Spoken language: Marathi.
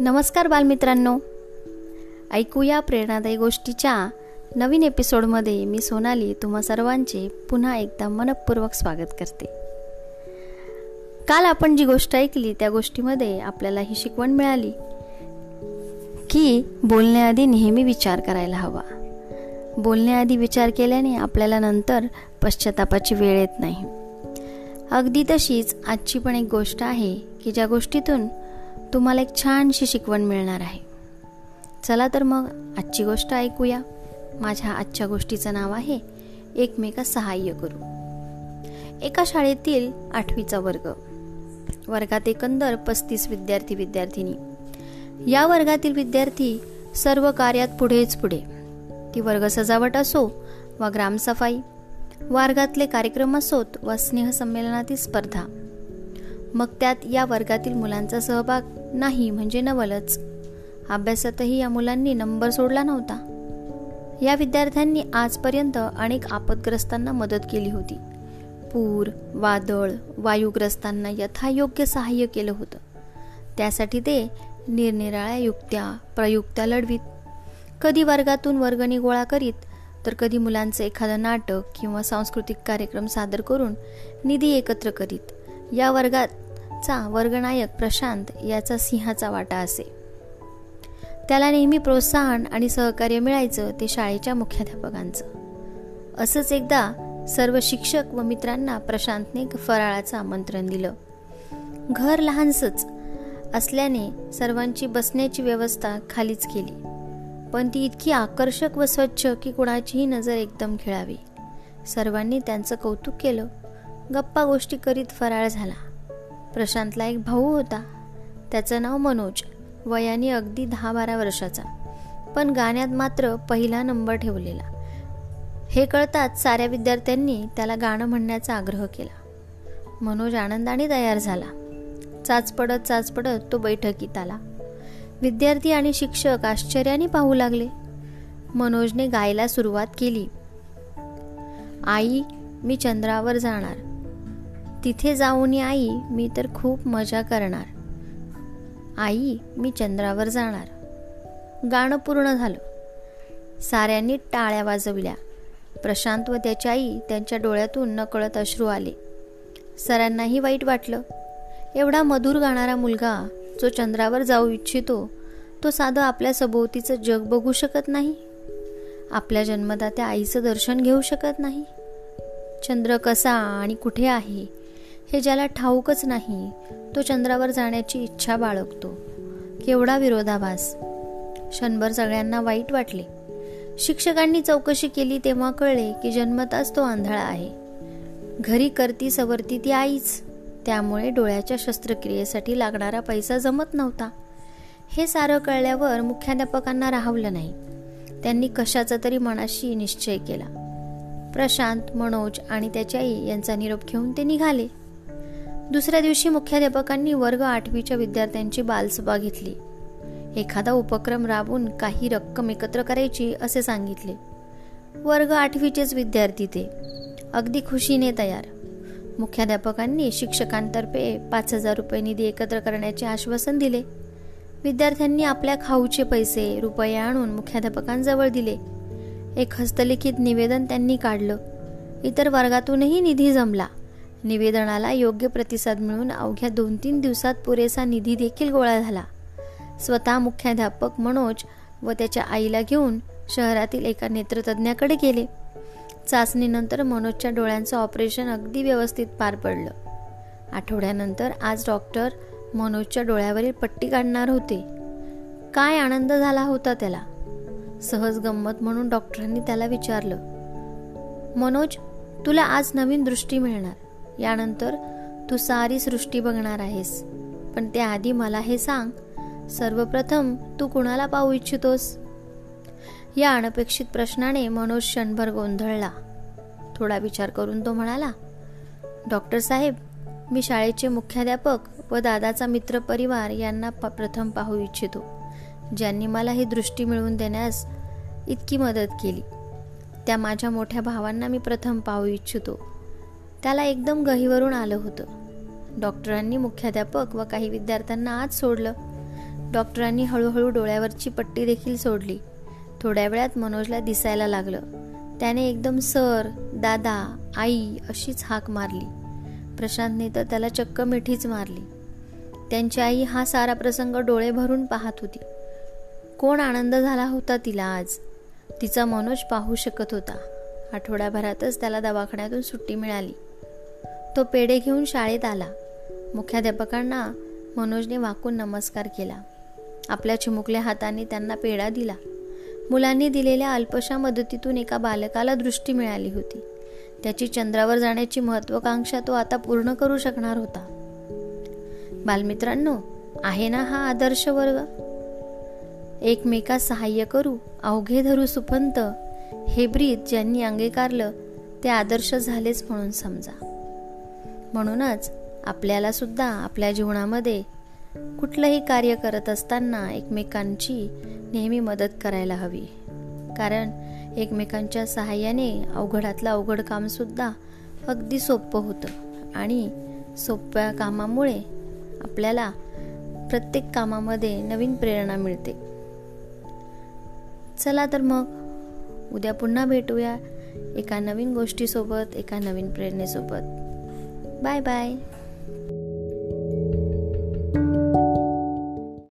नमस्कार बालमित्रांनो. ऐकूया प्रेरणादायी गोष्टीच्या नवीन एपिसोडमध्ये मी सोनाली. तुम्हा सर्वांचे पुन्हा एकदा मनपूर्वक स्वागत करते. काल आपण जी गोष्ट ऐकली त्या गोष्टीमध्ये आपल्याला ही शिकवण मिळाली की बोलण्याआधी नेहमी विचार करायला हवा. बोलण्याआधी विचार केल्याने आपल्याला नंतर पश्चातापाची वेळ येत नाही. अगदी तशीच आजची पण एक गोष्ट आहे की ज्या गोष्टीतून तुम्हाला एक छानशी शिकवण मिळणार आहे. चला तर मग आजची गोष्ट ऐकूया. माझ्या आजच्या गोष्टीचं नाव आहे एकमेका सहाय्य करू. एका शाळेतील आठवीचा वर्ग. वर्गात एकंदर पस्तीस विद्यार्थी विद्यार्थिनी. या वर्गातील विद्यार्थी सर्व कार्यात पुढेच पुढे. ती वर्ग सजावट असो वा ग्रामसफाई वर्गातले कार्यक्रम असोत वा स्नेहसंमेलनातील स्पर्धा मग त्यात या वर्गातील मुलांचा सहभाग नाही म्हणजे नवलच. अभ्यासातही या मुलांनी नंबर सोडला नव्हता. या विद्यार्थ्यांनी आजपर्यंत अनेक आपदग्रस्तांना मदत केली होती. पूर वादळ वायुग्रस्तांना यथायोग्य सहाय्य केलं होतं. त्यासाठी ते निरनिराळ्या युक्त्या प्रयुक्त्या लढवीत. कधी वर्गातून वर्गणी गोळा करीत तर कधी मुलांचं एखादं नाटक किंवा सांस्कृतिक कार्यक्रम सादर करून निधी एकत्र करीत. या वर्गात वर्गाचा वर्गनायक प्रशांत याचा सिंहाचा वाटा असे. त्याला नेहमी प्रोत्साहन आणि सहकार्य मिळायचं ते शाळेच्या मुख्याध्यापकांचं. असंच एकदा सर्व शिक्षक व मित्रांना प्रशांतने फराळाचं आमंत्रण दिलं. घर लहानसंच असल्याने सर्वांची बसण्याची व्यवस्था खालीच केली. पण ती इतकी आकर्षक व स्वच्छ की कुणाचीही नजर एकदम खेळावी. सर्वांनी त्यांचं कौतुक केलं. गप्पा गोष्टी करीत फराळ झाला. प्रशांतला एक भाऊ होता. त्याचं नाव मनोज. वयाने अगदी दहा बारा वर्षाचा. पण गाण्यात मात्र पहिला नंबर ठेवलेला. हे कळताच साऱ्या विद्यार्थ्यांनी त्याला गाणं म्हणण्याचा आग्रह केला. मनोज आनंदाने तयार झाला. चाच पडत चाच पडत तो बैठकीत आला. विद्यार्थी आणि शिक्षक आश्चर्याने पाहू लागले. मनोजने गायला सुरुवात केली. आई मी चंद्रावर जाणार. तिथे जाऊन आई. मी तर खूप मजा करणार. आई मी चंद्रावर जाणार. गाणं पूर्ण झालं. साऱ्यांनी टाळ्या वाजवल्या. प्रशांत व त्याची आई त्यांच्या डोळ्यातून नकळत अश्रू आले. सरांनाही वाईट वाटलं. एवढा मधुर गाणारा मुलगा जो चंद्रावर जाऊ इच्छितो तो साधं आपल्या सभोवतीचं जग बघू शकत नाही. आपल्या जन्मदात्या आईचं दर्शन घेऊ शकत नाही. चंद्र कसा आणि कुठे आहे? हे ज्याला ठाऊकच नाही तो चंद्रावर जाण्याची इच्छा बाळगतो. केवढा विरोधाभास. क्षणभर सगळ्यांना वाईट वाटले. शिक्षकांनी चौकशी केली तेव्हा कळले की जन्मताच तो आंधळा आहे. घरी करती सवरती ती आईच. त्यामुळे डोळ्याच्या शस्त्रक्रियेसाठी लागणारा पैसा जमत नव्हता. हे सारं कळल्यावर मुख्याध्यापकांना राहवलं नाही. त्यांनी कशाचा तरी मनाशी निश्चय केला. प्रशांत मनोज आणि त्याची आई यांचा निरोप घेऊन ते निघाले. दुसऱ्या दिवशी मुख्याध्यापकांनी वर्ग आठवीच्या विद्यार्थ्यांची बालसभा घेतली. एखादा उपक्रम राबवून काही रक्कम एकत्र करायची असे सांगितले. वर्ग आठवीचेच विद्यार्थी ते. अगदी खुशीने तयार. मुख्याध्यापकांनी शिक्षकांतर्फे पाच हजार रुपये निधी एकत्र करण्याचे आश्वासन दिले. विद्यार्थ्यांनी आपल्या खाऊचे पैसे रुपये आणून मुख्याध्यापकांजवळ दिले. एक हस्तलिखित निवेदन त्यांनी काढलं. इतर वर्गातूनही निधी जमला. निवेदनाला योग्य प्रतिसाद मिळून अवघ्या दोन तीन दिवसात पुरेसा निधी देखील गोळा झाला. स्वतः मुख्याध्यापक मनोज व त्याच्या आईला घेऊन शहरातील एका नेत्रतज्ञाकडे गेले. चाचणीनंतर मनोजच्या डोळ्यांचं ऑपरेशन अगदी व्यवस्थित पार पडलं. आठवड्यानंतर आज डॉक्टर मनोजच्या डोळ्यावरील पट्टी काढणार होते. काय आनंद झाला होता त्याला? सहज गंमत म्हणून डॉक्टरांनी त्याला विचारलं मनोज तुला आज नवीन दृष्टी मिळणार. यानंतर तू सारी सृष्टी बघणार आहेस. पण त्याआधी मला हे सांग सर्वप्रथम तू कुणाला पाहू इच्छितोस? या अनपेक्षित प्रश्नाने मनोज क्षणभर गोंधळला. थोडा विचार करून तो म्हणाला डॉक्टर साहेब मी शाळेचे मुख्याध्यापक व दादाचा मित्र परिवार यांना प्रथम पाहू इच्छितो. ज्यांनी मला ही दृष्टी मिळवून देण्यास इतकी मदत केली. त्या माझ्या मोठ्या भावांना मी प्रथम पाहू इच्छितो. त्याला एकदम गहीवरून आलं होतं. डॉक्टरांनी मुख्याध्यापक व काही विद्यार्थ्यांना आज सोडलं. डॉक्टरांनी हळूहळू डोळ्यावरची पट्टी देखील सोडली. थोड्या वेळात मनोजला दिसायला लागलं. त्याने एकदम सर दादा आई अशीच हाक मारली. प्रशांतने तर त्याला चक्क मिठीच मारली. त्यांची आई हा सारा प्रसंग डोळे भरून पाहत होती. कोण आनंद झाला होता तिला आज? तिचा मनोज पाहू शकत होता. आठवड्याभरातच त्याला दवाखान्यातून सुट्टी मिळाली. तो पेढे घेऊन शाळेत आला. मुख्याध्यापकांना मनोजने वाकून नमस्कार केला. आपल्या चिमुकल्या हाताने त्यांना पेढा दिला. मुलांनी दिलेल्या अल्पशा मदतीतून एका बालकाला दृष्टी मिळाली होती. त्याची चंद्रावर जाण्याची महत्वाकांक्षा तो आता पूर्ण करू शकणार होता. बालमित्रांनो आहे ना हा आदर्श वर्ग? एकमेका सहाय्य करू अवघे धरू सुपंत हे ब्रीत ज्यांनी अंगीकारलं ते आदर्श झालेच म्हणून समजा. म्हणूनच आपल्याला सुद्धा आपल्या जीवनामध्ये कुठलंही कार्य करत असताना एकमेकांची नेहमी मदत करायला हवी. कारण एकमेकांच्या सहाय्याने अवघडातलं अवघड कामसुद्धा अगदी सोपं होतं. आणि सोप्या कामामुळे आपल्याला प्रत्येक कामामध्ये नवीन प्रेरणा मिळते. चला तर मग उद्या पुन्हा भेटूया एका नवीन गोष्टीसोबत एका नवीन प्रेरणेसोबत. Bye bye.